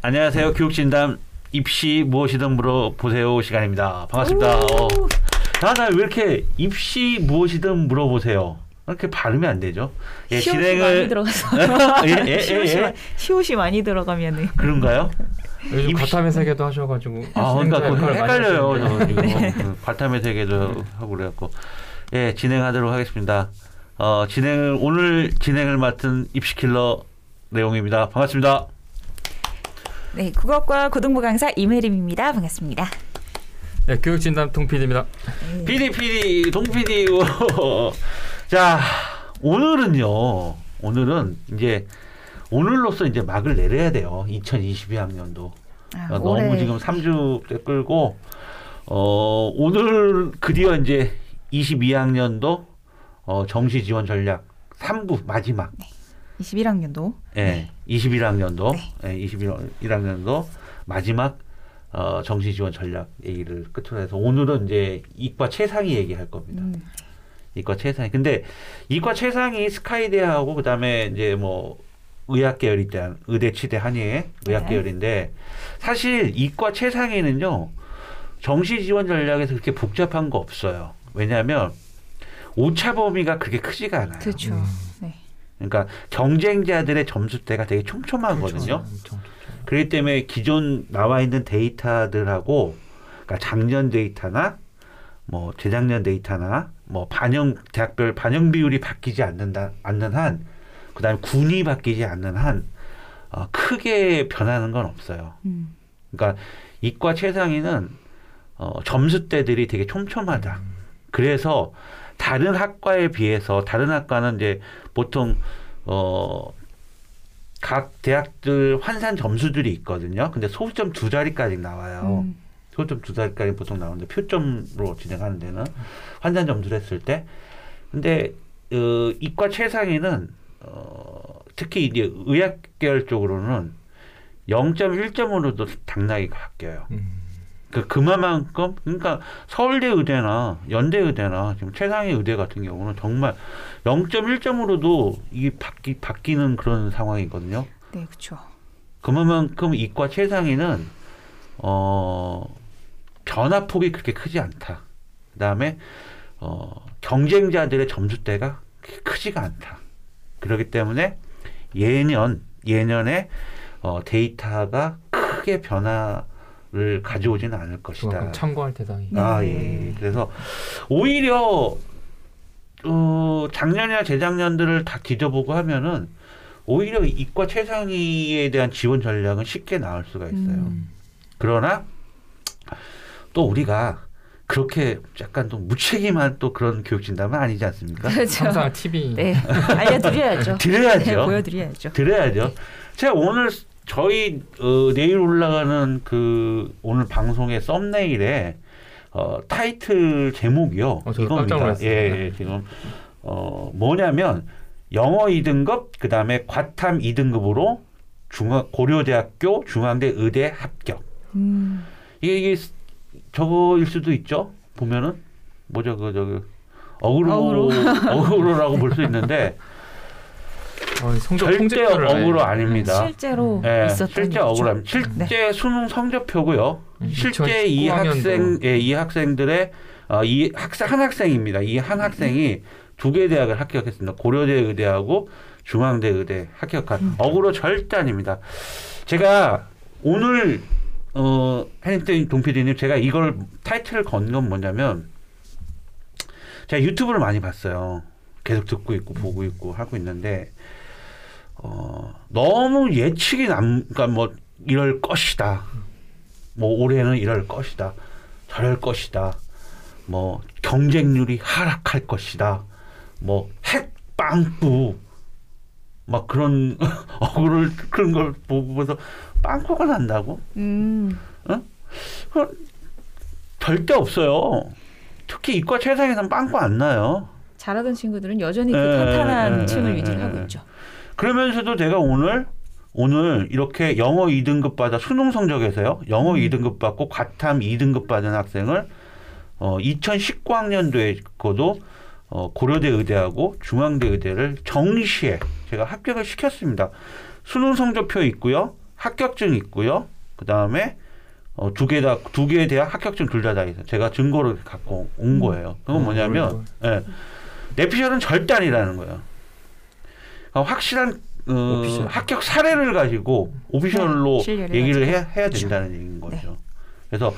안녕하세요. 교육진담 입시 무엇이든 물어보세요 시간입니다. 반갑습니다. 어. 나나 왜 이렇게 입시 무엇이든 물어보세요. 이렇게 발음이 안 되죠? 예, 시옷이 많이 들어가서 예, 예, 예, 시옷이, 예. 시옷이 많이 들어가면은 그런가요? 요즘 입시... 과탐의 세계도 하셔가지고 아 그러니까 그 헷갈려요. 저 지금 네. 그 과탐의 세계도 하고 그래갖고 예 진행하도록 하겠습니다. 어, 진행을 오늘 진행을 맡은 입시킬러 내용입니다. 반갑습니다. 네, 국어과 고등부 강사 이메림입니다. 반갑습니다. 네, 교육진담 동PD입니다. PD, PD, 동PD. 자, 오늘은요. 오늘은 이제 오늘로서 이제 막을 내려야 돼요. 2022학년도. 아, 너무 올해. 지금 3주 때 끌고 어, 오늘 드디어 이제 22학년도 어, 정시 지원 전략 3부 마지막. 네. 21학년도. 예, 네. 21학년도. 네. 예, 21학년도 마지막 어, 정시 지원 전략 얘기를 끝으로 해서 오늘은 이제 이과 최상위 얘기할 겁니다. 음. 이과 최상위. 근데 이과 최상위 스카이대하고 그다음에 이제 뭐 의학 계열이 때 의대 치대 한의의 의학 네. 계열인데 사실 이과 최상위는요. 정시 지원 전략에서 그렇게 복잡한 거 없어요. 왜냐하면 오차 범위가 그렇게 크지가 않아요. 그렇죠. 음. 네. 그러니까 경쟁자들의 점수대가 되게 촘촘하거든요. 그렇죠. 그렇기 때문에 기존 나와 있는 데이터들하고 그러니까 작년 데이터나 뭐 재작년 데이터나 뭐 반영 대학별 반영 비율이 바뀌지 않는다 않는 한 그다음에 군이 바뀌지 않는 한 어, 크게 변하는 건 없어요. 음. 그러니까 이과 최상위는 어, 점수대들이 되게 촘촘하다. 음. 그래서 다른 학과에 비해서 다른 학과는 이제 보통 어, 각 대학들 환산 점수들이 있거든요. 근데 소수점 두 자리까지 나와요. 음. 소수점 두 자리까지 보통 나오는데 표점으로 진행하는 데는 환산 점수를 했을 때. 근데 어, 이과 최상위는 어, 특히 이제 의학 계열 쪽으로는 0.1점으로도 당락이 바뀌어요. 음. 그 그만큼 그러니까 서울대 의대나 연대 의대나 지금 최상위 의대 같은 경우는 정말 0.1점으로도 이게 바뀌 바뀌는 그런 상황이거든요. 네, 그렇죠. 그만큼 이과 최상위는 어 변화폭이 그렇게 크지 않다. 그다음에 어 경쟁자들의 점수대가 크지가 않다. 그렇기 때문에 예년 예년에 어 데이터가 크게 변화 를 가져오지는 않을 것이다. 참고할 대상이. 아 예. 그래서 오히려 어, 작년이나 재작년들을 다 뒤져보고 하면은 오히려 이과 최상위에 대한 지원 전략은 쉽게 나올 수가 있어요. 음. 그러나 또 우리가 그렇게 약간 또 무책임한 또 그런 교육 진담은 아니지 않습니까? 그렇죠. 항상 TV. 네. 알려드려야죠. 드려야죠. 네, 보여드려야죠. 드려야죠. 제가 오늘 저희 어, 내일 올라가는 그 오늘 방송의 썸네일에 어, 타이틀 제목이요. 어, 이겁니다. 예, 예, 지금 어, 뭐냐면 영어 2등급 그다음에 과탐 2등급으로 중앙 고려대학교 중앙대 의대 합격. 음. 이게, 이게 저거일 수도 있죠. 보면은 뭐죠 그 저기 어그로 어그로. 어그로라고 볼 수 있는데 어, 절대 어그로 아닙니다. 실제로 네, 있었던 실제 억울함. 실제 네. 수능 성적표고요. 음, 실제 이 학생 예, 이 학생들의 어, 이 학생 한 학생입니다. 이 한 학생이 두 개 대학을 합격했습니다. 고려대 의대하고 중앙대 의대 합격한 음. 어그로 절대 아닙니다. 제가 오늘 어 해닝턴 동PD님 제가 이걸 타이틀을 건 건 뭐냐면 제가 유튜브를 많이 봤어요. 계속 듣고 있고 보고 있고 하고 있는데 어, 너무 예측이 남, 그러니까 뭐 이럴 것이다. 뭐 올해는 이럴 것이다. 저럴 것이다. 뭐 경쟁률이 하락할 것이다. 뭐 핵빵꾸 막 그런 억울을 그런 걸 보고서 빵꾸가 난다고? 음. 어? 어? 절대 없어요. 특히 이과 최상에서는 빵꾸 안 나요. 잘하던 친구들은 여전히 그 예, 탄탄한 에, 예, 층을 에, 예, 유지를 하고 있죠. 그러면서도 제가 오늘 오늘 이렇게 영어 2등급 받아 수능 성적에서요. 영어 음. 2등급 받고 과탐 2등급 받은 학생을 어 2019학년도에 거도 어 고려대 의대하고 중앙대 의대를 정시에 제가 합격을 시켰습니다. 수능 성적표 있고요. 합격증 있고요. 그 다음에 어, 두개 다, 두 개의 대학 합격증 둘 다 다 있어요. 제가 증거를 갖고 온 거예요. 그건 어, 뭐냐면, 예. 내피셜은 절대 아니라는 거예요. 어, 확실한 어. 합격 사례를 가지고 오피셜로 네, 얘기를. 해야, 해야 그렇죠. 된다는 얘기인 거죠. 그래서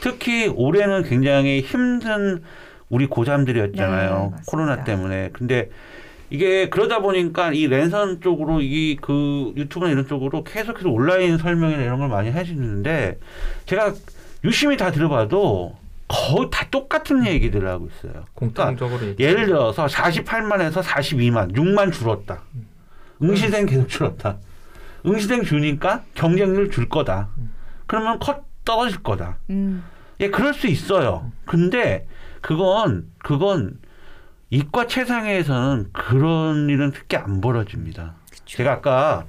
특히 올해는 굉장히 힘든 우리 고3들이었잖아요. 네. 코로나 때문에. 근데 이게 그러다 보니까 이 랜선 쪽으로 이 그 유튜브나 이런 쪽으로 계속해서 온라인 설명이나 이런 걸 많이 하시는데 제가 유심히 다 들어봐도 거의 다 똑같은 얘기들을 하고 있어요. 공통적으로 얘기. 예를 들어서 48만에서 42만, 6만 줄었다. 응시생 계속 줄었다. 응시생 주니까 경쟁률 줄 거다. 그러면 컷 떨어질 거다. 음. 예, 그럴 수 있어요. 근데 그건 그건 이과 최상위에서는 그런 일은 특히 안 벌어집니다. 그쵸. 제가 아까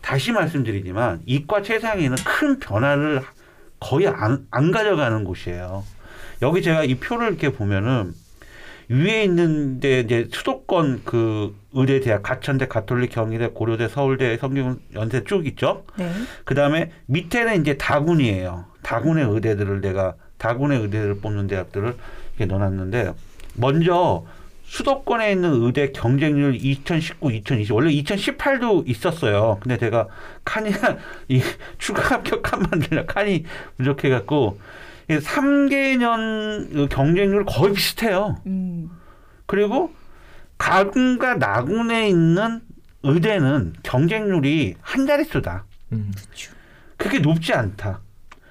다시 말씀드리지만 이과 최상위는 큰 변화를 거의 안, 안 가져가는 곳이에요. 여기 제가 이 표를 이렇게 보면은 위에 있는데 이제 수도권 그 의대 대학 가천대 가톨릭 경희대 고려대 서울대 성균 연세 쭉 있죠. 네. 그 다음에 밑에는 이제 다군이에요. 다군의 의대들을 내가 다군의 의대를 뽑는 대학들을 이렇게 넣어놨는데 먼저 수도권에 있는 의대 경쟁률 2019, 2020 원래 2018도 있었어요. 근데 제가 칸이 이 추가 합격 칸 만들려 칸이 부족해갖고 3개년 경쟁률 거의 비슷해요. 음. 그리고 가군과 나군에 있는 의대는 경쟁률이 한 자릿수다. 음. 그렇게 높지 않다.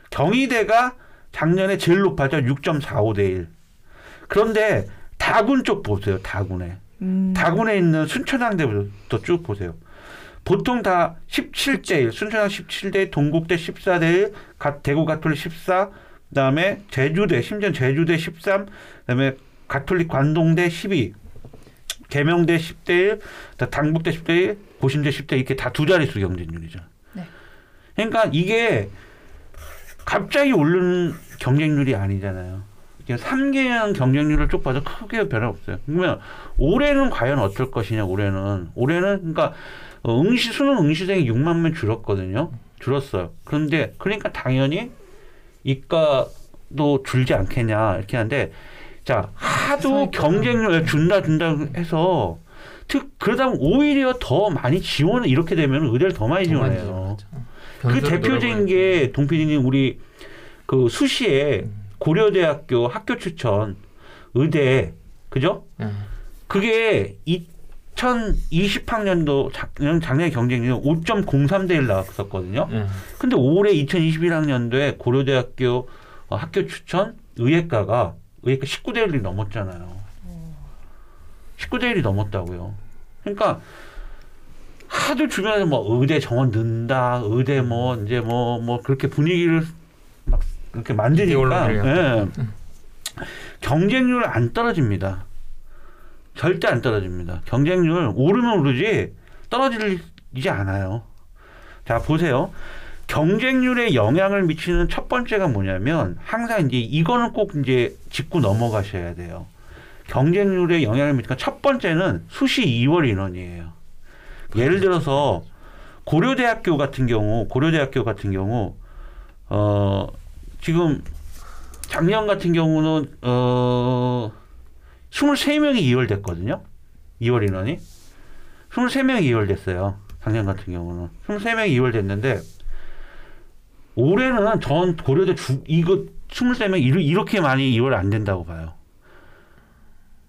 경희대가 작년에 제일 높아져 6.45 대 1. 그런데 다군 쪽 보세요. 다군에. 음. 다군에 있는 순천향대부터 쭉 보세요. 보통 다 17대 1, 순천향 17대 1, 동국대 14대 1, 가- 대구 가톨릭 14, 그다음에 제주대, 심지어 제주대 13, 그다음에 가톨릭 관동대 12, 계명대 10대 1, 당북대 10대 1, 고신대 10대 1 이렇게 다 두 자릿수 경쟁률이죠. 네. 그러니까 이게 갑자기 오르는 경쟁률이 아니잖아요. 이게 3개년 경쟁률을 쭉 봐도 크게 변화 없어요. 그러면 올해는 과연 어떨 것이냐, 올해는. 올해는, 그러니까, 어, 응시, 수능 응시생이 6만 명 줄었거든요. 줄었어요. 그런데, 그러니까 당연히 이과도 줄지 않겠냐, 이렇게 하는데, 자, 하도. 경쟁률 준다, 준다 해서, 특, 그러다 보면 오히려 더 많이 지원을 이렇게 되면 의대를 더 많이 지원해요. 그 대표적인. 게 동피디님 우리 그 수시에 음. 고려대학교 학교 추천 의대 그죠? 예. 그게 2020학년도 작년 작년 경쟁률 5.03대 1 나왔었거든요. 예. 근데 올해 2021학년도에 고려대학교 어, 학교 추천 의예과가 의예과 19대 1이 넘었잖아요. 19대 1이 넘었다고요. 그러니까 하도 주변에서 뭐 의대 정원 는다, 의대 뭐 이제 뭐뭐 그렇게 분위기를 막 그렇게 만드니까 예. 경쟁률 안 떨어집니다. 절대 안 떨어집니다. 경쟁률 오르면 오르지 떨어지지 않아요. 자 보세요. 경쟁률에 영향을 미치는 첫 번째가 뭐냐면 항상 이제 이거는 꼭 이제 짚고 넘어가셔야 돼요. 경쟁률에 영향을 미치는 첫 번째는 수시 2월 인원이에요. 예를 들어서 고려대학교 같은 경우 고려대학교 같은 경우 어 지금 작년 같은 경우는 어 23명이 2월 됐거든요. 2월 인원이 23명이 2월 됐어요. 작년 같은 경우는 23명이 2월 됐는데 올해는 전 고려대 주, 이거 23명 이르- 이렇게 많이 2월 안 된다고 봐요.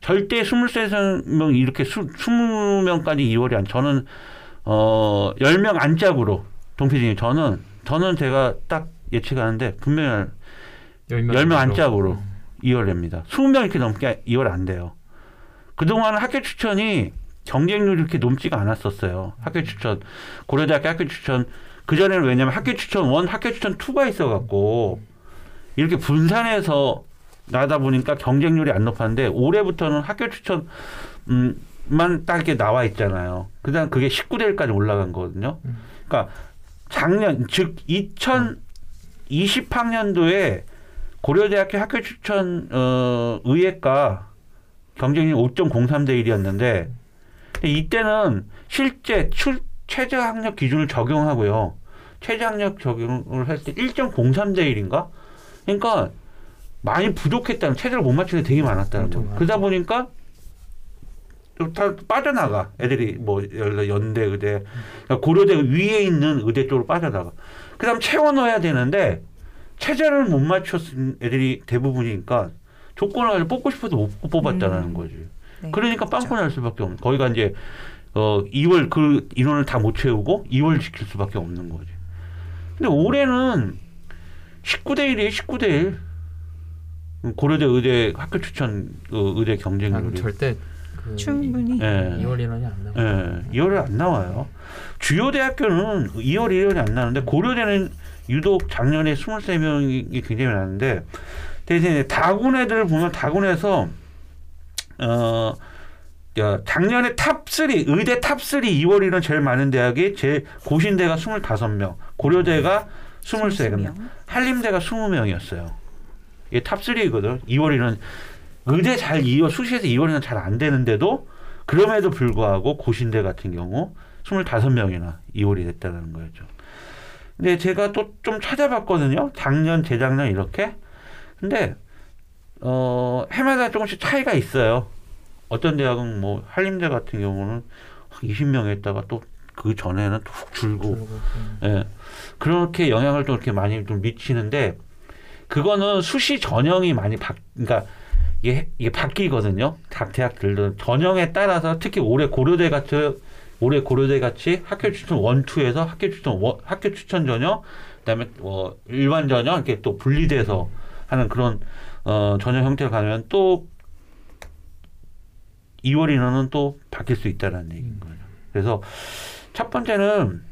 절대 23명 이렇게 수, 20명까지 2월이 안 저는 어 10명 안짝으로 동피디님 저는 저는 제가 딱 예측하는데 분명히 열 10명 정도. 안짝으로 2월 됩니다. 20명 이렇게 넘게 2월 안 돼요. 그동안 학교 추천이 경쟁률이 이렇게 높지가 않았었어요. 학교 추천. 고려대학교 학교 추천. 그전에는 왜냐면 학교 추천 1, 학교 추천 2가 있어갖고 이렇게 분산해서 나다 보니까 경쟁률이 안 높았는데 올해부터는 학교 추천 음, 만딱 이렇게 나와 있잖아요. 그 다음 그게 19대 1까지 올라간 거거든요. 그러니까 작년 즉 2020학년도에 고려대학교 학교 추천 어, 의예과 경쟁률 5.03대 1이었는데 이때는 실제 출, 최저 학력 기준을 적용하고요. 최저학력 적용을 할 때 1.03대 1인가? 그러니까 많이 부족했다는 체제를 못 맞추는 게 되게 많았다는 거예요. 많았죠. 그러다 보니까 또다 빠져나가 애들이 뭐 예를 들어 연대 의대 그러니까 고려대 위에 있는 의대 쪽으로 빠져나가. 그다음 채워 넣어야 되는데 체제를 못 맞췄은 애들이 대부분이니까 조건을 가지고 뽑고 싶어도 못 뽑았다는 음. 거지. 네, 그러니까 그렇죠. 빵꾸 날 수밖에 없는. 거기가 이제 어 2월 그 인원을 다 못 채우고 2월 지킬 수밖에 없는 거지. 근데 올해는 19대 1이에요. 19대 1. 고려대 의대 학교 추천 그 의대 아, 경쟁률이. 절대 그 충분히 예. 2월 인원이 안 나와. 예, 2월에 안 나와요. 주요 대학교는 2월 1월이 안 나는데 고려대는 유독 작년에 23명이 굉장히 많은데 대신에 다군 애들을 보면 다군에서 어 야, 작년에 탑3 의대 탑3 2월 1월 제일 많은 대학이 제 고신대가 25명, 고려대가 23명, 20명. 한림대가 20명이었어요. 이게 탑3거든. 2월이는 의대 잘 이어 수시에서 2월이는 잘 안 되는데도 그럼에도 불구하고 고신대 같은 경우 25명이나 2월이 됐다는 거죠. 근데 제가 또 좀 찾아봤거든요. 작년, 재작년 이렇게. 근데 어, 해마다 조금씩 차이가 있어요. 어떤 대학은 뭐 한림대 같은 경우는 20명 했다가 또 그 전에는 또훅 줄고 음. 예. 그렇게 영향을 또 이렇게 많이 좀 미치는데 그거는 수시 전형이 많이 바 그러니까 이게, 이게 바뀌거든요. 각 대학들도 전형에 따라서 특히 올해 고려대 같은 올해 고려대 같이 학교 추천 원투에서 학교 추천 원, 학교 추천 전형 그다음에 뭐 일반 전형 이렇게 또 분리돼서 하는 그런 어 전형 형태로 가면 또 2월 인원은 또 바뀔 수 있다는 얘기인 거예요. 그래서 첫 번째는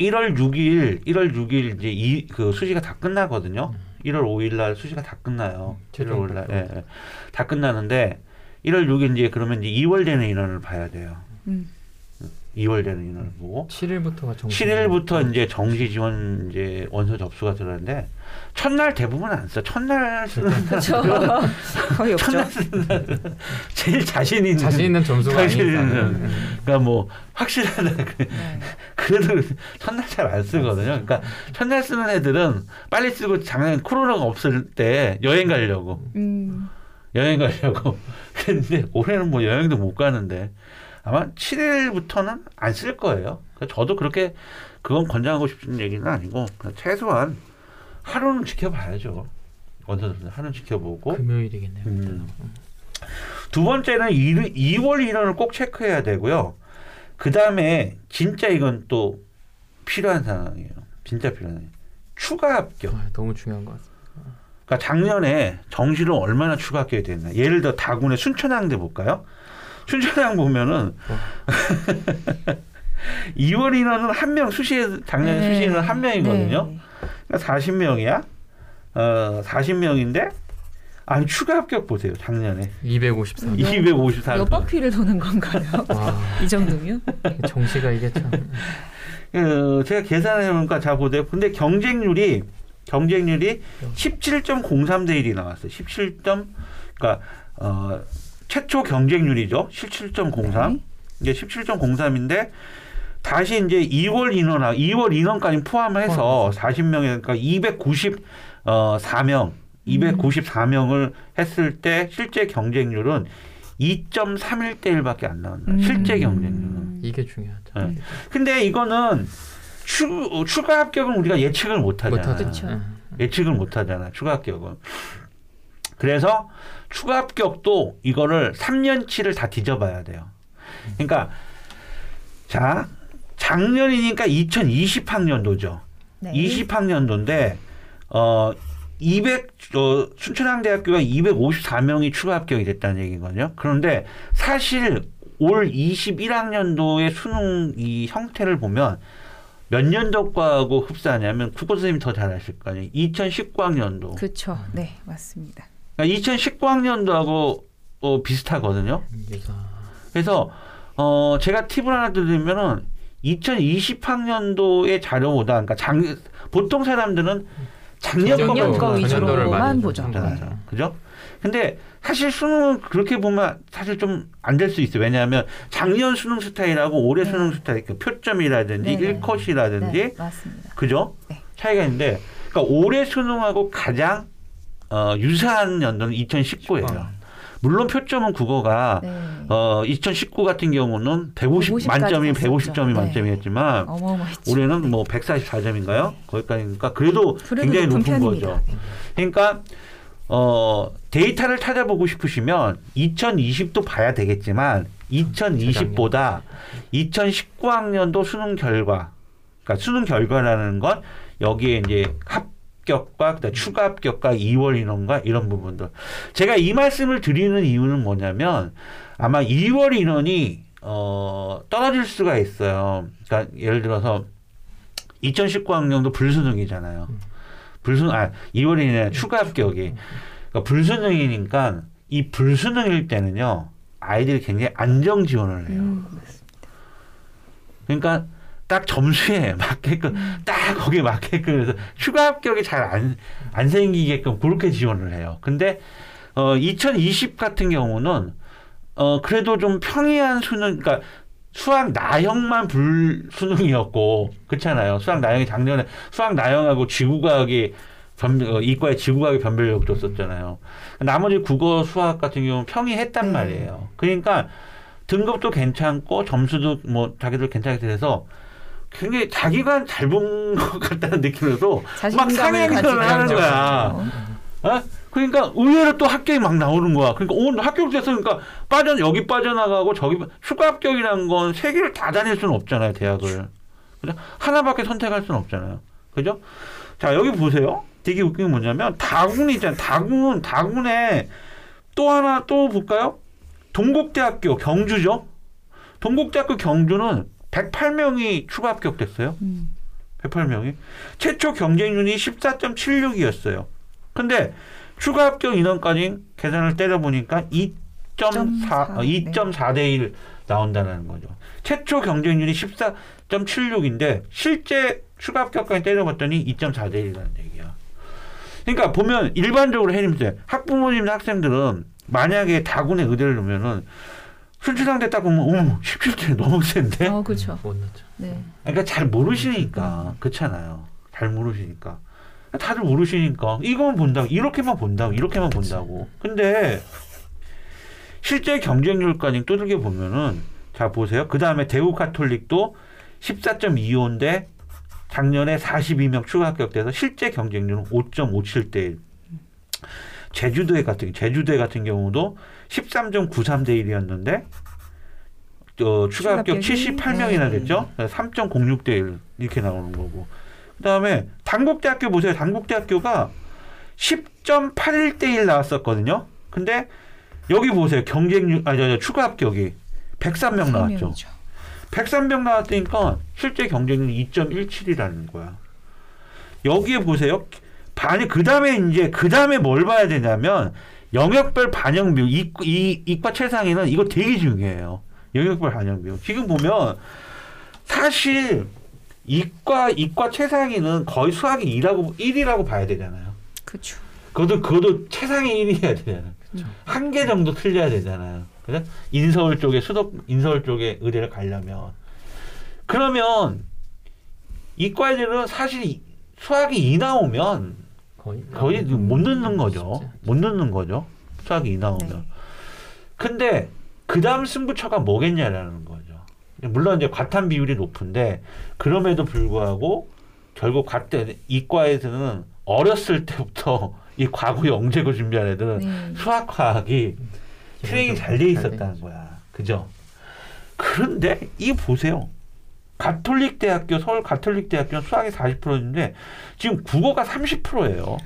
1월 6일, 1월 6일 이제 이 그 수시가 다 끝나거든요. 1월 5일 날 수시가 다 끝나요. 1월 최종 5일 날, 예, 예. 다 끝나는데 1월 6일 이제 그러면 이제 2월 되는 인원을 봐야 돼요. 음. 2월 되는 인원을 보고 7일부터가 정시. 7일부터 이제 정시 지원 이제 원서 접수가 들어가는데 첫날 대부분 안 써. 첫날 쓰는 그렇죠. 거의 없죠. 첫날 쓰는 사람은 제일 자신 있는 자신 있는 점수가 자신 아니니까. 있는 음. 그러니까 뭐 확실하다 그- 네. 그래도 첫날 잘 안 쓰거든요. 그러니까 첫날 쓰는 애들은 빨리 쓰고 작년 코로나가 없을 때 여행 가려고 음. 여행 가려고 근데 올해는 뭐 여행도 못 가는데 아마 7일부터는 안 쓸 거예요. 그러니까 저도 그렇게 그건 권장하고 싶은 얘기는 아니고 최소한 하루는 지켜봐야죠. 원서들 하루 지켜보고 금요일이겠네요. 음. 두 번째는 2 월 인원을 꼭 체크해야 되고요. 그 다음에 진짜 이건 또 필요한 상황이에요. 진짜 필요한. 추가 합격. 아, 너무 중요한 것 같습니다. 그러니까 작년에 정시로 얼마나 추가 합격이 됐나. 예를 들어 다군의 순천향대 볼까요? 순천향 보면은 2월 인원은 한 명 수시에 작년 네. 수시는 한 명이거든요. 네. 그러니까 40명이야. 어, 40명인데 아니 추가 합격 보세요. 작년에 254. 음. 254. 몇 바퀴를 도는 건가요? 와, 이 정도면? 정시가 이게 참. 어, 제가 계산해 보니까 자 보세요. 근데 경쟁률이 경쟁률이 17.03대 1이 나왔어요. 17. 그러니까 어, 최초 경쟁률이죠. 17.03. 네. 이게 17.03인데 다시 이제 2월 인원하 2월 인원까지 포함해서 40명에 그러니까 290 어, 4명 294명을 했을 때 실제 경쟁률은 2.31대 1밖에 안 나온다. 음. 실제 경쟁률은. 이게 중요하죠. 네. 근데 이거는 추, 추가 합격은 우리가 예측을 못 하잖아. 그쵸. 음. 예측을 못 하잖아. 추가 합격은. 그래서 추가 합격도 이거를 3년치를 다 뒤져봐야 돼요. 그러니까 자 작년이니까 2020학년도죠. 네. 20학년도인데 어 200, 어, 순천향대학교가 254명이 추가 합격이 됐다는 얘기거든요. 그런데 사실 올 21학년도의 수능 이 형태를 보면 몇 년도 과하고 흡사하냐면 국어 선생님 더 잘 아실 거 아니에요. 2019학년도. 그렇죠. 네, 맞습니다. 그러니까 2019학년도하고 어, 비슷하거든요. 이게 그래서 어 제가 팁을 하나 드리면은 2020학년도의 자료보다 그러니까 작 보통 사람들은 작년 작년 거만 거. 위주로만 보죠. 보죠. 보잖아요. 그죠? 근데 사실 수능은 그렇게 보면 사실 좀 안 될 수 있어요. 왜냐하면 작년 수능 스타일하고 올해 네. 수능 스타일, 그 표점이라든지 네, 네. 1컷이라든지 네, 맞습니다. 그죠? 네. 차이가 있는데, 그러니까 올해 수능하고 가장 어, 유사한 연도는 2019예요. 물론 표점은 국어가 네. 어, 2019 같은 경우는 150 150 까지 만점이 갔었죠. 150점이 네. 만점이었지만 어마어마했죠. 올해는 뭐 144점인가요? 거기까지니까 그래도 그래도 굉장히 높은 편입니다. 거죠. 네. 그러니까 어, 데이터를 찾아보고 싶으시면 2020도 봐야 되겠지만 2020보다 2019학년도 수능 결과, 그러니까 수능 결과라는 건 여기에 이제 합 격과 그다음 추가 합격과 2월 인원과 이런 부분들. 제가 이 말씀을 드리는 이유는 뭐냐면 아마 2월 인원이 어, 떨어질 수가 있어요. 그러니까 예를 들어서 2019학년도 불수능이잖아요. 불수능, 아, 2월이냐 추가 합격이. 그러니까 불수능이니까 이 불수능일 때는요, 아이들이 굉장히 안정 지원을 해요. 음, 그러니까 딱 점수에 맞게끔, 음. 딱 거기에 맞게끔 해서 추가 합격이 잘 안, 안 생기게끔 그렇게 지원을 해요. 근데, 어, 2020 같은 경우는, 어, 그래도 좀 평이한 수능, 그러니까 수학 나형만 불수능이었고, 그렇잖아요. 수학 나형이 작년에 수학 나형하고 지구과학이 변, 어, 이과에 지구과학의 변별력 줬었잖아요. 나머지 국어, 수학 같은 경우는 평이했단 네. 말이에요. 그러니까 등급도 괜찮고 점수도 뭐 자기들 괜찮게 돼서 굉장히 자기가 잘 본 것 같다는 느낌으로도 막 상향을 하는 거야. 어? 그러니까 의외로 또 합격이 막 나오는 거야. 그러니까 오늘 합격돼서 그러니까 빠져 여기 빠져나가고 저기 빠- 추가 합격이라는 건 세 개를 다 다닐 수는 없잖아요, 대학을. 그죠? 하나밖에 선택할 수는 없잖아요. 그죠? 자, 여기 보세요. 되게 웃긴 게 뭐냐면 다군이 있잖아요. 다군 다군에 또 하나 또 볼까요? 동국대학교 경주죠. 동국대학교 경주는 108명이 추가 합격됐어요. 음. 108명이. 최초 경쟁률이 14.76이었어요. 근데 추가 합격 인원까지 계산을 때려보니까 2.4, 어, 2.4대 1 나온다는 거죠. 최초 경쟁률이 14.76인데 실제 추가 합격까지 때려봤더니 2.4대 1이라는 얘기야. 그러니까 보면 일반적으로 해림세 학부모님 학생들은 만약에 다군에 의대를 넣으면은 순출상대 딱 보면 어머 17대 너무 센데 어, 그렇죠. 못 넣죠. 네. 그러니까 잘 모르시니까 그렇잖아요. 잘 모르시니까 다들 모르시니까 이거만 본다고 이렇게만 본다고 이렇게만 본다고. 근데 실제 경쟁률까지 두들겨 보면은 자 보세요. 그 다음에 대우 카톨릭도 14.25인데 작년에 42명 추가 합격돼서 실제 경쟁률은 5.57대 1. 제주도에 같은 제주대 같은 경우도 13.93대 1이었는데 어, 추가 합격 합격이? 78명이나 네. 됐죠. 3.06대 1 이렇게 나오는 거고. 그다음에 단국대학교 보세요. 단국대학교가 10.81대 1 나왔었거든요. 근데 여기 보세요. 경쟁률 아저 저, 추가 합격이 103명 나왔죠. 명이죠. 103명 나왔으니까 실제 경쟁률 2.17이라는 거야. 여기에 보세요. 반이 그 다음에 이제 그 다음에 뭘 봐야 되냐면 영역별 반영 비율 이, 이 이과 최상위는 이거 되게 중요해요. 영역별 반영 비율. 지금 보면 사실 이과 이과 최상위는 거의 수학이 2라고 1이라고 봐야 되잖아요. 그렇죠. 그것도 그것도 최상위 1이어야 되잖아요. 한 개 정도 틀려야 되잖아요. 그죠? 인서울 쪽에 수도 인서울 쪽에 의대를 가려면 그러면 이과 애들은 사실 이- 수학이 2 나오면 거의 거의 못 넣는 거죠. 쉽지. 못 넣는 거죠. 수학이 2 나오면. 네. 근데 그 다음 승부처가 뭐겠냐라는 거죠. 물론 이제 과탄 비율이 높은데 그럼에도 불구하고 결국 과때 이과에서는 어렸을 때부터 이 과거 영재고 준비한 애들은 네. 수학 과학이 트레이닝 잘 돼 있었다는. 거야. 그죠? 그런데 이 보세요. 가톨릭 대학교 서울 가톨릭 대학교는 수학이 40%인데 지금 국어가 30%예요.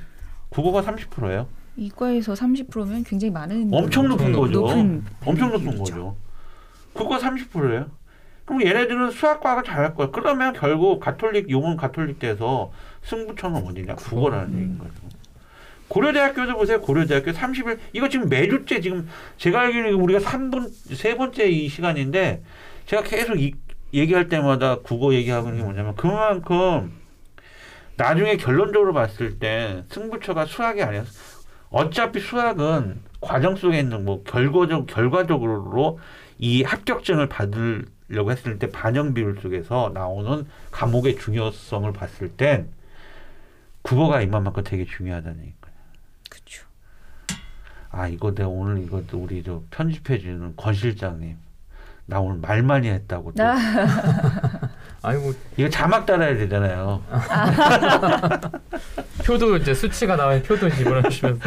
국어가 30%예요. 이과에서 30%면 굉장히 많은 엄청 높은 거죠. 높은 엄청 높은 비율이죠. 거죠. 국어 30%예요. 그럼 얘네들은 수학과가 잘할 거야. 그러면 결국 가톨릭 용은 가톨릭 대에서 승부처는 어디냐? 국어라는 음. 얘기인 거죠. 고려대학교도 보세요. 고려대학교 30일 이거 지금 매주째 지금 제가 알기로는 우리가 3분 세 번째 이 시간인데 제가 계속 이, 얘기할 때마다 국어 얘기하고 있는 게 뭐냐면 그만큼 나중에 결론적으로 봤을 때 승부처가 수학이 아니야. 어차피 수학은 과정 속에 있는 뭐 결과적 결과적으로 이 합격증을 받으려고 했을 때 반영 비율 속에서 나오는 과목의 중요성을 봤을 땐 국어가 이만큼 되게 중요하다는. 그렇죠. 아 이거 내가 오늘 이거 우리 저 편집해 주는 권 실장님 나 오늘 말 많이 했다고 또. 아. 아이고 이거 자막 달아야 되잖아요. 표도 이제 수치가 나와야 표도 집어넣으시면서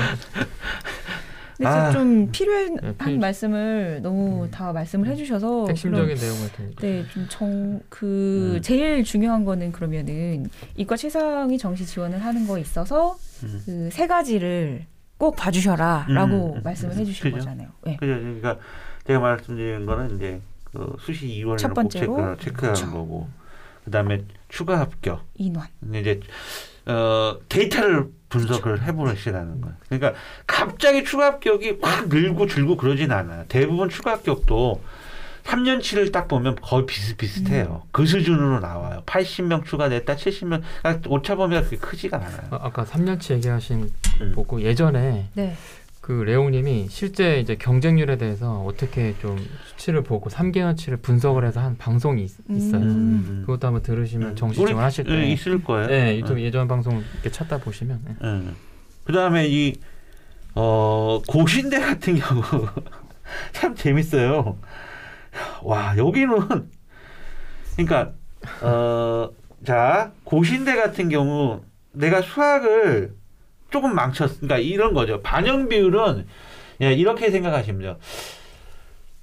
근데 아. 좀 필요한 네, 필요- 말씀을 너무 음. 다 말씀을 해주셔서 핵심적인 내용을 좀 네, 좀 정그 음. 제일 중요한 거는 그러면은 이과 최상위 정시 지원을 하는 거에 있어서 음. 그세 가지를 꼭 봐주셔라라고 음, 음, 말씀을 음. 해주신 그죠. 거잖아요. 네. 그죠? 그러니까 제가 말씀드리는 거는 이제 그 수시 첫 이원을 꼭 번째로? 체크, 체크하는 그쵸. 거고 그다음에 추가 합격 인원. 근데 이제 어 데이터를 분석을 해보시라는 거예요. 그러니까 갑자기 추가 합격이 확 늘고 줄고 그러진 않아요. 대부분 추가 합격도 3년치를 딱 보면 거의 비슷비슷해요. 그 수준으로 나와요. 80명 추가됐다, 70명. 그러니까 오차 범위가 그렇게 크지가 않아요. 아, 아까 3년치 얘기하신 음. 보고 예전에 네. 그 레옹님이 실제 이제 경쟁률에 대해서 어떻게 좀 수치를 보고 3개월치를 분석을 해서 한 방송이 있, 음. 있어요. 음. 그것도 한번 들으시면 음. 정시 우리- 지원 하실 예, 때 있을 거예요. 네, 유튜브 예전 방송 이렇게 찾다 보시면 네. 음. 그다음에 이 어, 고신대 같은 경우 참 재밌어요. 와 여기는 그러니까 어, 자 고신대 같은 경우 내가 수학을 조금 망쳤. 그러니까 이런 거죠. 반영 비율은 예, 이렇게 돼요.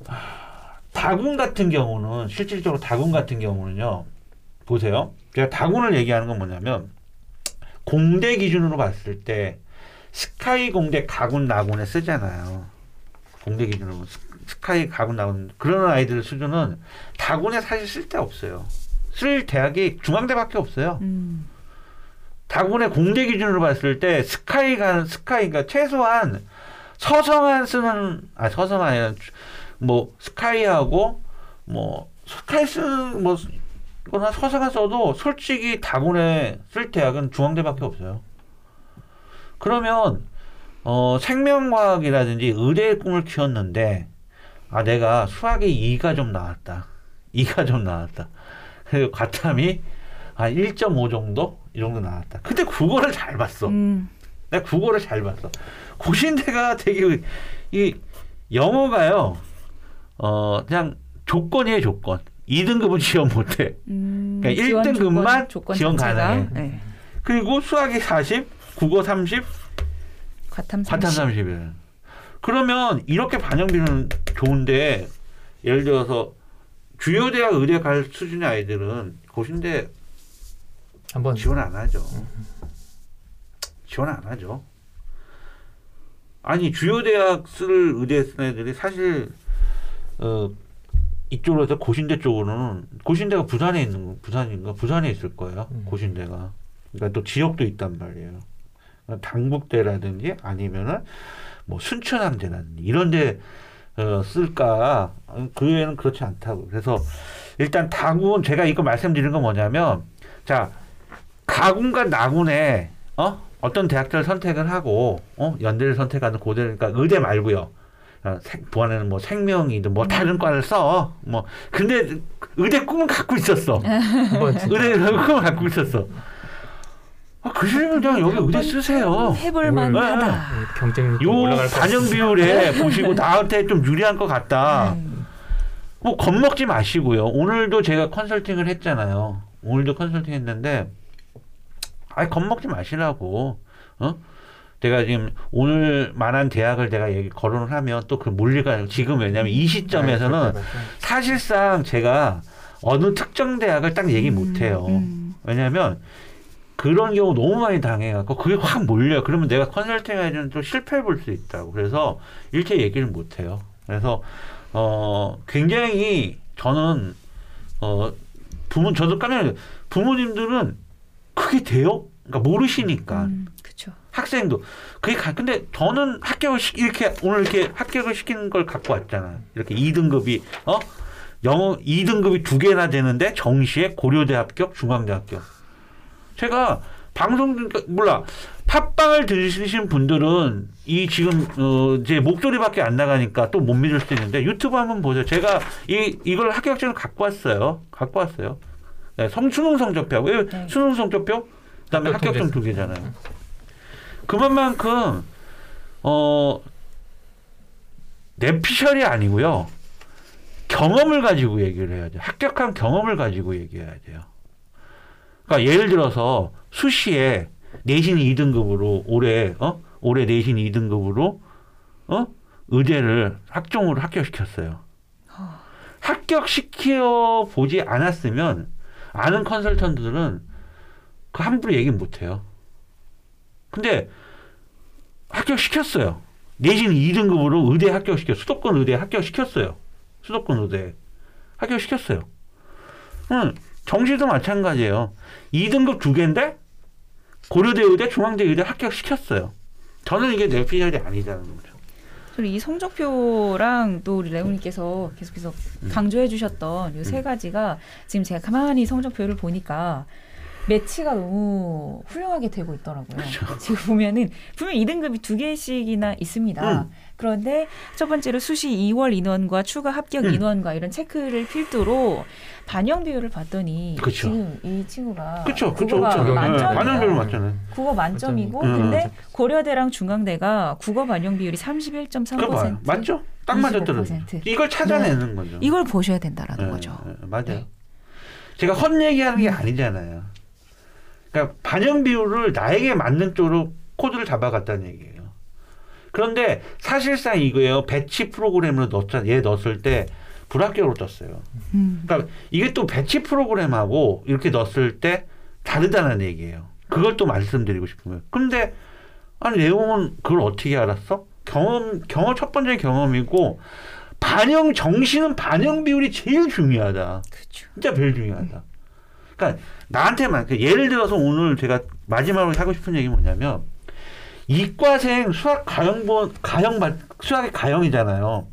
아, 다군 같은 경우는 실질적으로 다군 같은 경우는요. 보세요. 제가 다군을 얘기하는 건 뭐냐면 공대 기준으로 봤을 때 스카이 공대 가군 나군에 쓰잖아요. 공대 기준으로 스- 스카이 가군 나군 그런 아이들 수준은 다군에 사실 쓸데 없어요. 쓸 대학이 중앙대밖에 없어요. 음. 다군의 공대 기준으로 봤을 때 스카이가 스카이가 최소한 서성한 쓰는 아 서성 아니라 뭐 스카이하고 뭐 스카이 쓰는 뭐 거나 서성한 써도 솔직히 다군에 쓸 대학은 중앙대밖에 없어요. 그러면 어 생명과학이라든지 의대의 꿈을 키웠는데 아 내가 수학에 2가 좀 나왔다. 2가 좀 나왔다. 그리고 과탐이 한 1.5 정도 이 정도 나왔다. 근데 국어를 잘 봤어. 음. 내가 국어를 잘 봤어. 고신대가 되게 이 영어가요. 어 그냥 조건이에요 조건. 2등급은 지원 못해. 음. 그러니까 지원 1등급만 조건, 조건 지원 가능해. 네. 그리고 수학이 40, 국어 30, 과탐 30. 과탐 30일. 그러면 이렇게 반영비는 좋은데 예를 들어서 주요 대학 의대 갈 수준의 아이들은 고신대 한번 지원 안 하죠. 지원 안 하죠. 아니 주요 대학 쓸 의대 쓰는 애들이 사실 어 이쪽으로 해서 고신대 쪽으로는 고신대가 부산에 있는 거 부산인가 부산에 있을 거예요. 음. 고신대가 그러니까 또 지역도 있단 말이에요. 그러니까 당국대라든지 아니면은 뭐 순천향대라든지 이런데 어, 쓸까 그 외에는 그렇지 않다고 그래서 일단 다군 제가 이거 말씀드린 건 뭐냐면 자 가군과 나군에 어 어떤 대학들을 선택을 하고 어 연대를 선택하는 고대를 그러니까 의대 말고요. 어, 생, 부안에는 뭐 생명이든 뭐 다른 과를 써. 뭐 근데 의대 꿈은 갖고 있었어. 의대 꿈을 갖고 있었어. 아, 그러면 그냥 여기 의대 쓰세요. 해볼 음. 만하다. 네, 경쟁률 좀요 올라갈 것 반영. 비율에 보시고 나한테 좀 유리한 것 같다. 음. 뭐 겁먹지 마시고요. 오늘도 제가 컨설팅을 했잖아요. 오늘도 컨설팅 했는데, 아니 겁먹지 마시라고. 어? 내가 지금 오늘 말한 대학을 내가 얘기 거론을 하면 또 그 물리가 지금 왜냐면 이 시점에서는 네, 사실상 제가 어느 특정 대학을 딱 얘기 못 해요. 음. 왜냐면 그런 경우 너무 많이 당해갖고 그게 확 몰려. 그러면 내가 컨설팅 하면 또 실패해 볼 수 있다고. 그래서 이렇게 얘기를 못 해요. 그래서 어 굉장히 저는 어 부모 저도 깜짝. 부모님들은 그게 돼요? 그러니까 모르시니까 음, 그쵸. 학생도 그게 가, 근데 저는 합격을 시, 이렇게 오늘 이렇게 합격을 시키는 걸 갖고 왔잖아요. 이렇게 2등급이 어 영어 2등급이 두 개나 되는데 정시에 고려대 합격, 중앙대 합격. 제가 방송 그러니까 몰라 팟빵을 들으신 분들은 이 지금 어 이제 목소리밖에 안 나가니까 또 못 믿을 수도 있는데 유튜브 한번 보세요. 제가 이 이걸 합격증을 갖고 왔어요. 갖고 왔어요. 네, 성 수능 성적표. 왜 네. 수능 성적표? 그다음에 합격 합격증 두. 개잖아요. 그만큼 어 내피셜이 아니고요. 경험을 가지고 얘기를 해야 돼요. 합격한 경험을 가지고 얘기해야 돼요. 그러니까 예를 들어서 수시에 내신 2등급으로 올해 어 올해 내신 2등급으로 어 의대를 학종으로 합격시켰어요. 합격시켜 보지 않았으면 아는 컨설턴트들은 그 함부로 얘기 못 해요. 근데 합격시켰어요. 내신 2등급으로 의대 합격시켜 수도권 의대 합격시켰어요. 수도권 의대 합격시켰어요. 응, 정시도 마찬가지예요. 2등급 두 개인데 고려대 의대, 중앙대 의대 합격시켰어요. 저는 이게 내 피셜이 아니다는 거죠. 이 성적표랑 또 우리 레오님께서 계속해서 음. 강조해 주셨던 이 세 가지가 지금 제가 가만히 성적표를 보니까 매치가 너무 훌륭하게 되고 있더라고요. 그렇죠. 지금 보면은 분명 2등급이 두 개씩이나 있습니다. 음. 그런데 첫 번째로 수시 2월 인원과 추가 합격 음. 인원과 이런 체크를 필두로 반영 비율을 봤더니 그쵸. 지금 이 친구가 그렇죠, 그렇죠, 국어가 그렇죠. 만점이에요. 반영별 맞잖아요. 국어 만점이고 음. 근데 고려대랑 중앙대가 국어 반영 비율이 31.3%. 그거 봐요. 맞죠? 딱 맞았더라고요. 25%. 이걸 찾아내는 거죠. 이걸 보셔야 된다라는 네, 거죠. 네, 맞아요. 네. 제가 헛 얘기하는 게 아니잖아요. 그러니까 반영 비율을 나에게 맞는 쪽으로 코드를 잡아갔다는 얘기예요. 그런데 사실상 이거예요. 배치 프로그램으로 넣자 얘 넣었을 때 불합격으로 떴어요. 음. 그러니까 이게 또 배치 프로그램하고 이렇게 넣었을 때 다르다는 얘기예요. 그걸 또 말씀드리고 싶은 거예요. 근데 아니 내용은 그걸 어떻게 알았어? 경험 경험 첫 번째 경험이고 반영 정신은 반영 비율이 제일 중요하다. 그렇죠. 진짜 제일 중요하다. 그러니까 나한테만 그 예를 들어서 오늘 제가 마지막으로 하고 싶은 얘기 뭐냐면 이과생 수학 가형본 가형 받- 수학이 가형이잖아요.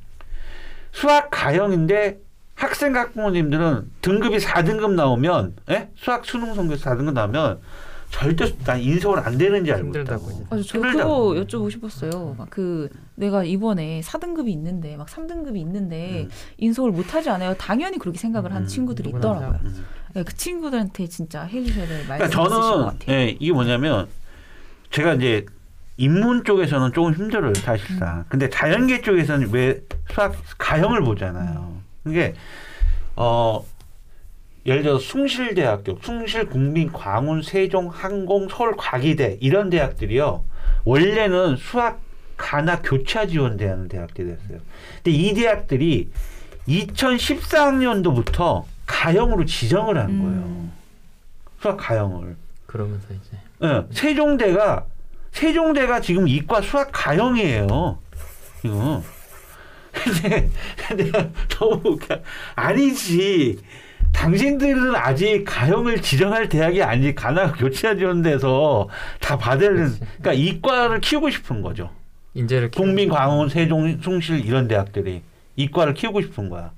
수학 가형인데 학생 학부모님들은 등급이 4등급 나오면 예? 수학 수능 성적 4등급 나오면 절대 난 인서울 안 되는지 알고 힘들다고 있다고. 맞아, 저 힘들다고. 그거 여쭤보고 싶었어요. 막 그 내가 이번에 4등급이 있는데 막 3등급이 있는데 음. 인서울 못 하지 않아요? 당연히 그렇게 생각을 하는 음, 친구들이 누구나 있더라고요. 음. 네, 그 친구들한테 진짜 해주셔야 될 말씀 그러니까 저는 같아요. 예, 이게 뭐냐면 제가 이제 인문 쪽에서는 조금 힘들어요 사실상. 근데 자연계 쪽에서는 왜 수학 가형을 보잖아요. 이게 어 예를 들어 숭실대학교, 숭실국민, 광운, 세종, 항공, 서울과기대 이런 대학들이요. 원래는 수학 가나 교차 지원대하는 대학들이었어요. 근데 이 대학들이 2014학년도부터 가형으로 지정을 하는 거예요. 음. 수학 가형을. 그러면서 이제 예, 세종대가 세종대가 지금 이과 수학 가형이에요. 이거. 근데 내가 너무 웃겨. 아니지. 당신들은 아직 가형을 지정할 대학이 아니 가나 교차 지원돼서 다 받을 그러니까 이과를 키우고 싶은 거죠. 인재를 국민, 광운, 세종, 숭실 이런 대학들이 이과를 키우고 싶은 거야.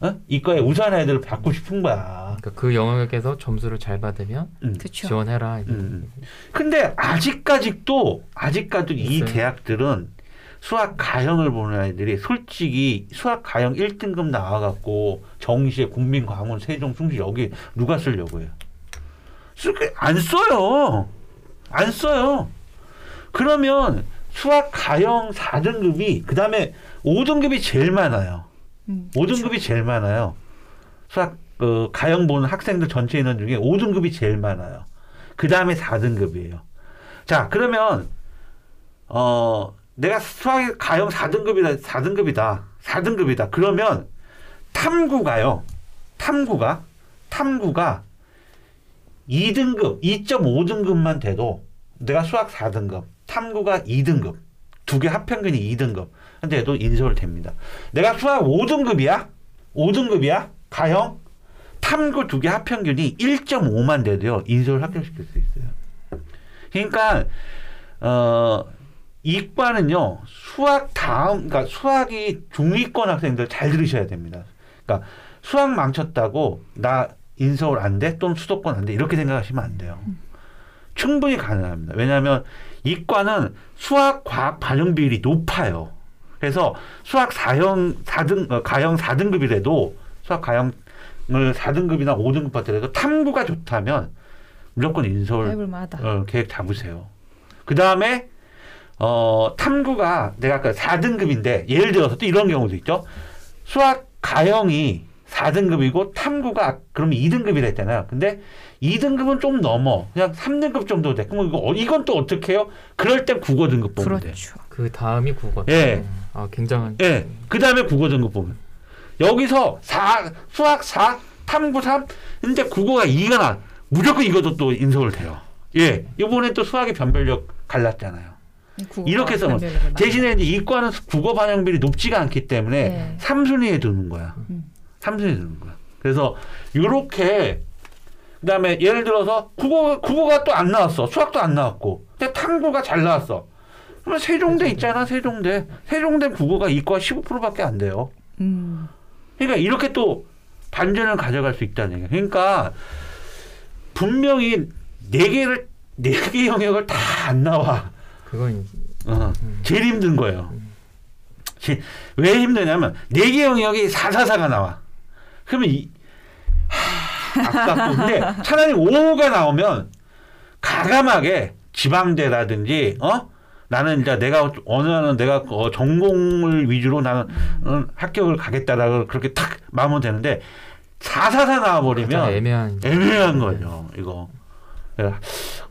어? 이과에 우수한 애들을 받고 싶은 거야. 그러니까 그 영역에서 점수를 잘 받으면 음. 지원해라. 이제. 음. 근데 아직까지도 아직까지도 이 있어요? 대학들은 수학 가형을 보는 아이들이 솔직히 수학 가형 1등급 나와갖고 정시에 국민 광운 세종 숭실 여기 누가 쓰려고 해요? 쓸게 안 써요. 안 써요. 그러면 수학 가형 4등급이 그다음에 5등급이 제일 많아요. 음, 5등급이 제일 많아요. 수학 그 가형 보는 학생들 전체 인원 중에 5등급이 제일 많아요. 그 다음에 4등급이에요. 자, 그러면 어 내가 수학 가형 4등급이다, 4등급이다, 4등급이다. 그러면 탐구가요. 탐구가 탐구가 2등급, 2.5등급만 돼도 내가 수학 4등급, 탐구가 2등급, 두 개 합평균이 2등급 한데도 인서울 됩니다. 내가 수학 5등급이야? 5등급이야? 가형? 탐구 두 개 합평균이 1.5만 돼도요, 인서울 합격시킬 수 있어요. 그러니까, 어, 이과는요, 수학 다음, 그러니까 수학이 중위권 학생들 잘 들으셔야 됩니다. 그러니까 수학 망쳤다고 나 인서울 안 돼? 또는 수도권 안 돼? 이렇게 생각하시면 안 돼요. 충분히 가능합니다. 왜냐하면 이과는 수학 과학 반영 비율이 높아요. 그래서 수학 4형 4등 어, 가형 4등급이라도 수학 가형을 4등급이나 5등급 받더라도 탐구가 좋다면 무조건 인서울. 어, 계획 잡으세요. 그 다음에 어, 탐구가 내가 아까 4등급인데 예를 들어서 또 이런 경우도 있죠. 수학 가형이 4등급이고 탐구가 그러면 2등급이라 했잖아요. 근데 2등급은 좀 넘어. 그냥 3등급 정도 돼. 그럼 이거, 어, 이건 또 어떻게 해요? 그럴 땐 국어 등급 보면 돼. 그렇죠. 그 다음이 국어. 예. 아 굉장한. 예. 그 다음에 국어 등급 보면. 여기서 4, 수학 4, 탐구 3, 근데 국어가 2가 나. 무조건 이것도 또 인서울 돼요. 예. 이번에 또 수학의 변별력 갈랐잖아요. 이렇게 변별력을 많이 대신에 이제 이과는 국어 반영비율이 높지가 않기 때문에 네. 삼순위에 두는 거야. 음. 삼순위에 두는 거야. 그래서 요렇게 그다음에 예를 들어서 국어 국어가 또 안 나왔어. 수학도 안 나왔고. 근데 탐구가 잘 나왔어. 그러면 세종대 있잖아. 세종대. 세종대 국어가 이과 15%밖에 안 돼요. 음. 그러니까 이렇게 또 반전을 가져갈 수 있다는 얘기야. 그러니까 분명히 네 개를 네 개 영역을 다 안 나와. 그건 어, 음. 제일 힘든 거예요. 제- 왜 힘드냐면 네 개 영역이 444가 나와. 그러면 이 하, 아깝고 근데 차라리 5가 나오면 가감하게 지방대라든지 어 나는 이제 내가 원하는 내가 어, 전공을 위주로 나는 어, 합격을 가겠다라고 그렇게 탁 마음은 되는데 444 가장 나와버리면 애매한. 애매한 거죠, 이거. 예.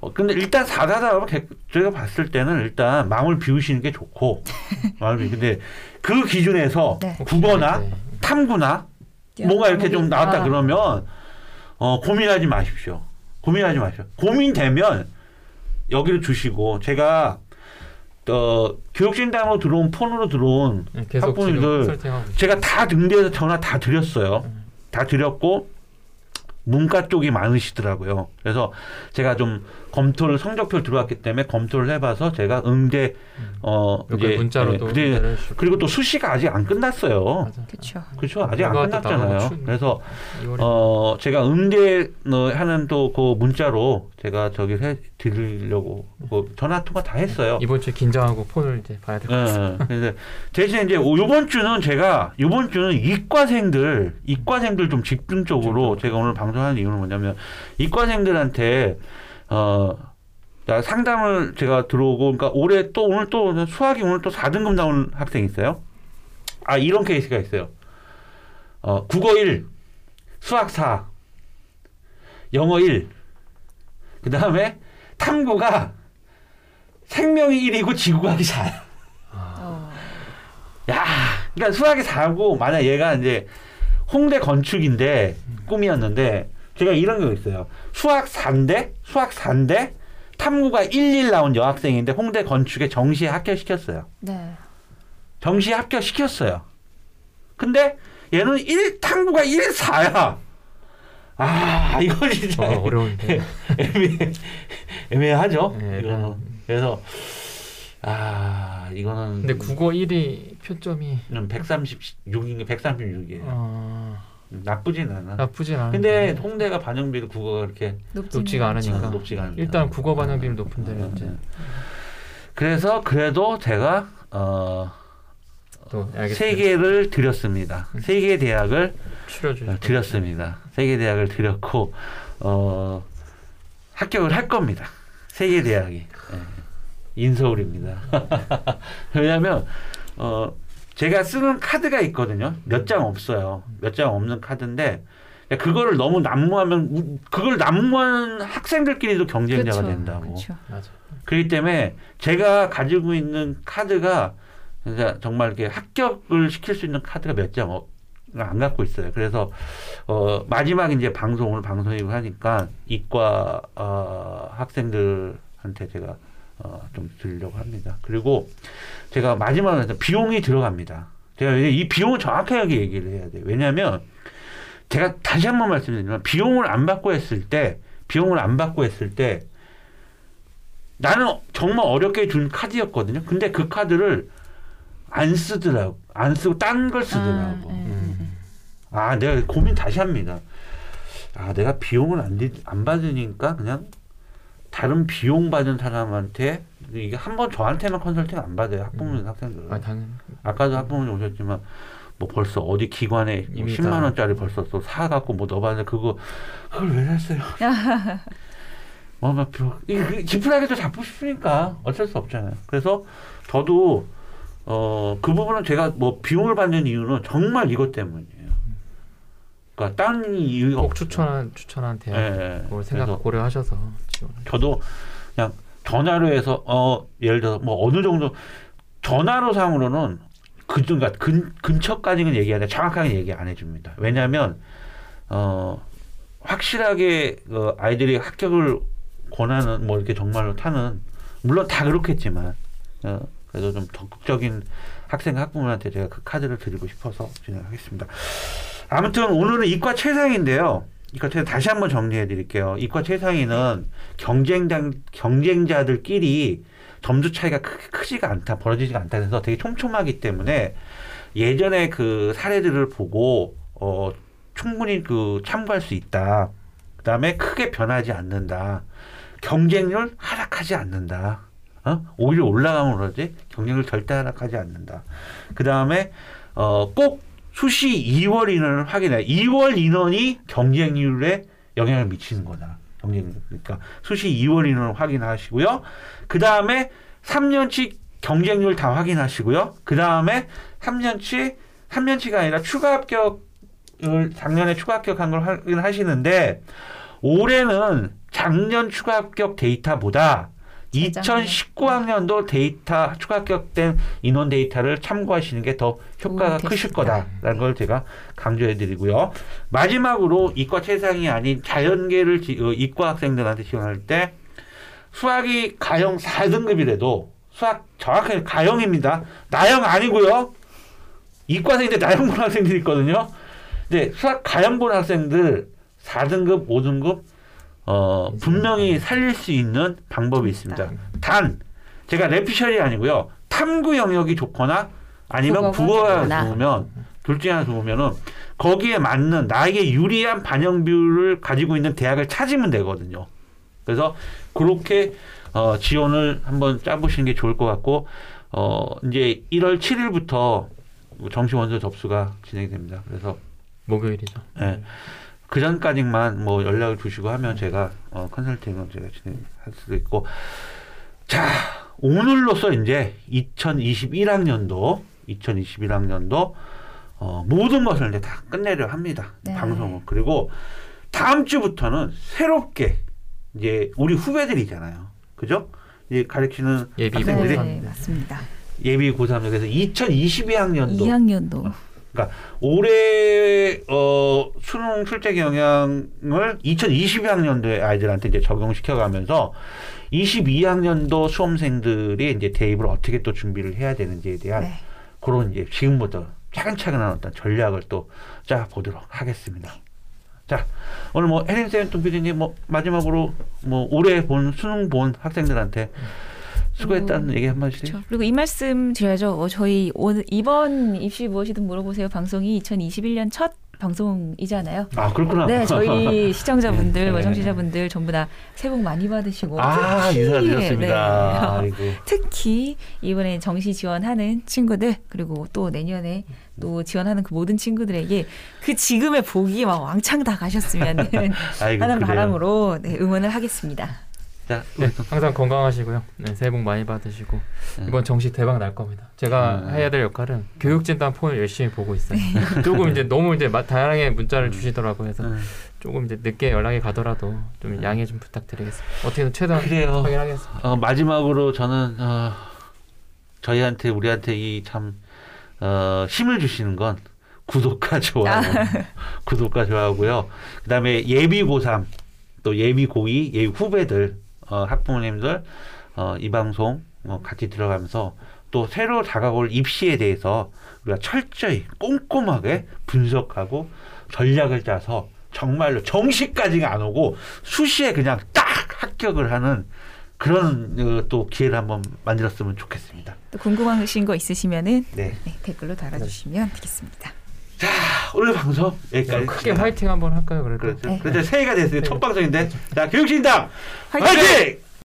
어, 근데 일단 444로 저희가 봤을 때는 일단 마음을 비우시는 게 좋고, 마음을 비- 근데 그 기준에서 네. 국어나 네. 탐구나 뭐가 이렇게 좀 나왔다 아, 그러면 어, 고민하지 마십시오. 고민하지 마십시오. 고민되면 여기를 주시고 제가 어, 교육진단으로 들어온 폰으로 들어온 네, 계속 학부모님들. 제가 다 등대에서 전화 다 드렸어요. 음. 다 드렸고 문과 쪽이 많으시더라고요. 그래서 제가 좀 검토를 성적표 들어왔기 때문에 검토를 해봐서 제가 응대 어몇 가지 이제 문자로도 예, 문자를 주고. 그리고 또 수시가 아직 안 끝났어요. 맞아. 그렇죠. 그렇죠. 아직 안 끝났잖아요. 그래서 2월에 어 제가 응대 어, 하는 또 그 문자로 제가 저기 해 드리려고 그 전화 통화 다 했어요. 이번 주에 긴장하고 폰을 이제 봐야 될 것 같아요. 예, 그래서 대신 이제 요번 주는 제가 요번 주는 이과생들 이과생들 좀 집중적으로 제가 오늘 방송하는 이유는 뭐냐면 이과생들한테 어나 상담을 제가 들어오고 그러니까 올해 또 오늘 또 수학이 오늘 또 4등급 나온 학생이 있어요. 아 이런 케이스가 있어요. 어 국어 1, 수학 4, 영어 1. 그 다음에 탐구가 생명이 1이고 지구과학이 4야. 어. 야, 그러니까 수학이 4고 만약 얘가 이제 홍대 건축인데 꿈이었는데 제가 이런 거 있어요. 수학 4인데 수학 4인데 탐구가 11 나온 여학생인데 홍대 건축에 정시에 합격시켰어요. 네. 정시에 합격시켰어요. 근데 얘는 1 탐구가 1 4야. 아, 이거 진짜 어, 어려운데. 애매, 애매하죠. 네, 이거는. 그래서 아, 이거는 근데 국어 1위 표점이 136인 게 136이에요. 어, 나쁘진 않아. 나쁘진 않은데. 근데 홍대가 반영비도 국어가 그렇게 높지가 않으니까. 높지가 않아요. 일단 국어 반영비는 높은데 음, 이제 음. 그래서 그래도 제가 어. 세 개를 드렸습니다. 세 개 대학을 어, 드렸습니다. 세 개 대학을 드렸고 어, 합격을 할 겁니다. 세 개 대학이 예. 인서울입니다. 왜냐하면 어, 제가 쓰는 카드가 있거든요. 몇 장 없어요. 몇 장 없는 카드인데 그거를 너무 난무하면 우- 그걸 난무하는 학생들끼리도 경쟁자가 된다고. 그렇죠. 맞아. 그렇기 때문에 제가 가지고 있는 카드가 진짜 정말 이렇게 합격을 시킬 수 있는 카드가 몇 장 안 갖고 있어요. 그래서 어 마지막 이제 방송을 방송이고 하니까 이과 어 학생들한테 제가 어 좀 드리려고 합니다. 그리고 제가 마지막으로 비용이 들어갑니다. 제가 이 비용을 정확하게 얘기를 해야 돼요. 왜냐하면 제가 다시 한번 말씀드리지만 비용을 안 받고 했을 때 비용을 안 받고 했을 때 나는 정말 어렵게 준 카드였거든요. 근데 그 카드를 안 쓰더라고. 안 쓰고 딴 걸 쓰더라고. 아, 네, 네, 네. 아, 내가 고민 다시 합니다. 아, 내가 비용을 안, 리- 안 받으니까 그냥 다른 비용 받은 사람한테 이게 한 번 저한테만 컨설팅 안 받아요 학부모 음. 학생들은. 아 당연. 아까도 학부모님 오셨지만 뭐 벌써 어디 기관에 뭐 이미 10만 다. 원짜리 벌써 또 사갖고 뭐 넣어봤는데 그거 그걸 왜 샀어요? 뭐막 지푸라기도 잡고 싶으니까 어쩔 수 없잖아요. 그래서 저도 어 그 부분은 제가 뭐 비용을 받는 이유는 정말 이것 때문이에요. 그러니까 딴 이유가 꼭 없어요. 추천한 추천한 대학 예, 그걸 생각 고려하셔서. 저도 그냥 전화로 해서 어 예를 들어 뭐 어느 정도 전화로 상으로는 그 그러니까 근 근처까지는 얘기하는데 정확하게 얘기 안 해줍니다. 왜냐하면 어 확실하게 어, 아이들이 합격을 권하는 뭐 이렇게 정말로 타는 물론 다 그렇겠지만 어, 그래도 좀 적극적인 학생 학부모한테 제가 그 카드를 드리고 싶어서 진행하겠습니다. 아무튼 오늘은 이과 최상인데요. 최상 다시 한번 정리해 드릴게요. 이과 최상위는 경쟁자 경쟁자들끼리 점수 차이가 크, 크지가 않다, 벌어지지가 않다 해서 되게 촘촘하기 때문에 예전에 그 사례들을 보고 어 충분히 그 참고할 수 있다. 그 다음에 크게 변하지 않는다. 경쟁률 하락하지 않는다. 어? 오히려 올라가면 그러지 경쟁률 절대 하락하지 않는다. 그 다음에 어 꼭 수시 2월 인원을 확인해. 2월 인원이 경쟁률에 영향을 미치는 거다. 경쟁률. 그러니까 수시 2월 인원을 확인하시고요. 그 다음에 3년치 경쟁률 다 확인하시고요. 그 다음에 3년치, 3년치가 아니라 추가 합격을 작년에 추가 합격한 걸 확인하시는데 올해는 작년 추가 합격 데이터보다. 2019학년도 데이터 추가 합격된 인원 데이터를 참고하시는 게 더 효과가 크실. 거다라는 걸 제가 강조해 드리고요. 마지막으로 이과 최상이 아닌 자연계를 지- 어, 이과 학생들한테 지원할 때 수학이 가형 4등급이라도 수학 정확하게 가형입니다. 나형 아니고요. 이과생인데 나형 본 학생들이 있거든요. 근데 수학 가형 본 학생들 4등급, 5등급 어, 분명히 살릴 수 있는 방법이 있습니다. 단 제가 레피셜이 아니고요. 탐구 영역이 좋거나 아니면 좋거나. 좋으면 둘 중에 하나 좋으면은 거기에 맞는 나에게 유리한 반영 비율을 가지고 있는 대학을 찾으면 되거든요. 그래서 그렇게 어, 지원을 한번 짜보시는 게 좋을 것 같고 어, 이제 1월 7일부터 정시 원서 접수가 진행이 됩니다. 그래서 목요일이죠. 예. 그 전까지만 뭐 연락을 주시고 하면 제가 어, 컨설팅을 제가 진행할 수도 있고. 자 오늘로서 이제 2021학년도 2021학년도 어, 모든 것을 이제 다 끝내려 합니다. 네. 방송을 그리고 다음 주부터는 새롭게 이제 우리 후배들이잖아요. 그죠? 이제 가르치는 예비 네, 학생들이. 고3. 네, 맞습니다. 예비 고3 그래서 2022학년도. 2학년도 올해 어, 수능 출제 영향을 2022학년도에 아이들한테 이제 적용시켜 가면서 22학년도 수험생들이 이제 대입을 어떻게 또 준비를 해야 되는지에 대한 네. 그런 이제 지금부터 차근차근한 어떤 전략을 또 짜 보도록 하겠습니다. 자 오늘 뭐 혜린 쌤, 동 PD님 뭐 마지막으로 뭐 올해 본 수능 본 학생들한테 수고했다는 얘기 한번 해주세요. 그렇죠. 그리고 이 말씀 드려야죠. 어, 저희 오늘 이번 입시 무엇이든 물어보세요 방송이 2021년 첫 방송이잖아요. 아 그렇구나. 네, 저희 시청자분들, 네. 뭐 청취자분들 전부 다 새해 복 많이 받으시고 아 특히, 인사드렸습니다. 네. 아이고. 특히 이번에 정시 지원하는 친구들 그리고 또 내년에 또 지원하는 그 모든 친구들에게 그 지금의 복이 막 왕창 다 가셨으면 아이고, 하는 그래요. 바람으로 네, 응원을 하겠습니다. 자, 네, 항상 건강하시고요. 네, 새해 복 많이 받으시고 네. 이번 정시 대박 날 겁니다. 제가 음. 해야 될 역할은 교육진단 폰을 열심히 보고 있어요. 조금 이제 너무 이제 마- 다양하게 문자를 음. 주시더라고요. 그래서 음. 조금 이제 늦게 연락이 가더라도 좀 양해 좀 부탁드리겠습니다. 어떻게든 최대한 그래요. 확인하겠습니다. 어, 마지막으로 저는 어, 저희한테 우리한테 이참 어, 힘을 주시는 건 구독과 좋아요, 구독과 좋아하고요. 그다음에 예비 고3 또 예비 고2 예비 후배들 어, 학부모님들 어, 이 방송 어, 같이 들어가면서 또 새로 다가올 입시에 대해서 우리가 철저히 꼼꼼하게 분석하고 전략을 짜서 정말로 정시까지가 안 오고 수시에 그냥 딱 합격을 하는 그런 어, 또 기회를 한번 만들었으면 좋겠습니다. 또 궁금하신 거 있으시면은 네. 네, 댓글로 달아주시면 되겠습니다. 자 오늘 방송 여기까지. 크게 화이팅 한번 할까요? 그래도. 그렇죠. 네. 그렇죠. 새해가 됐어요. 네. 첫 방송인데. 자 교육신당 화이팅! 화이팅!